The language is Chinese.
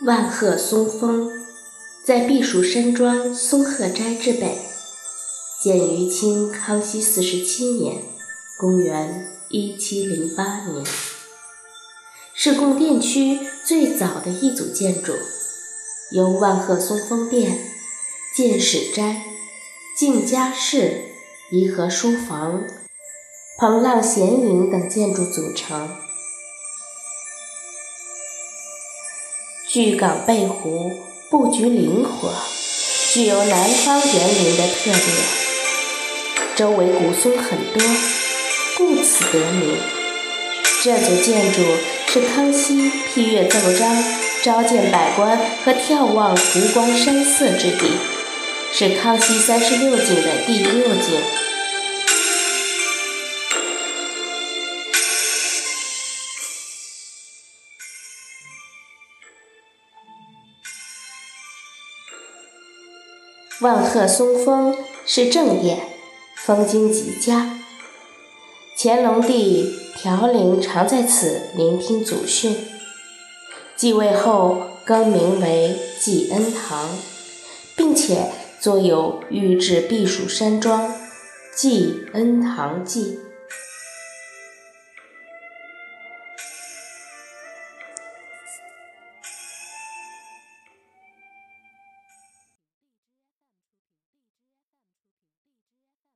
万壑松风在避暑山庄松鹤斋之北，建于清康熙四十七年（公元一七零八年），是供电区最早的一组建筑，由万壑松风殿、建史斋、静嘉室、颐和书房、蓬浪闲影等建筑组成。巨港背湖布局灵活，具有南方园林的特点。周围古松很多，故此得名。这组建筑是康熙批阅奏章，召见百官和眺望湖光山色之地，是康熙三十六景的第六景。万壑松风是正殿，风景极佳。乾隆帝调灵常在此聆听祖训。继位后更名为济恩堂，并且作有御制避暑山庄《济恩堂记》。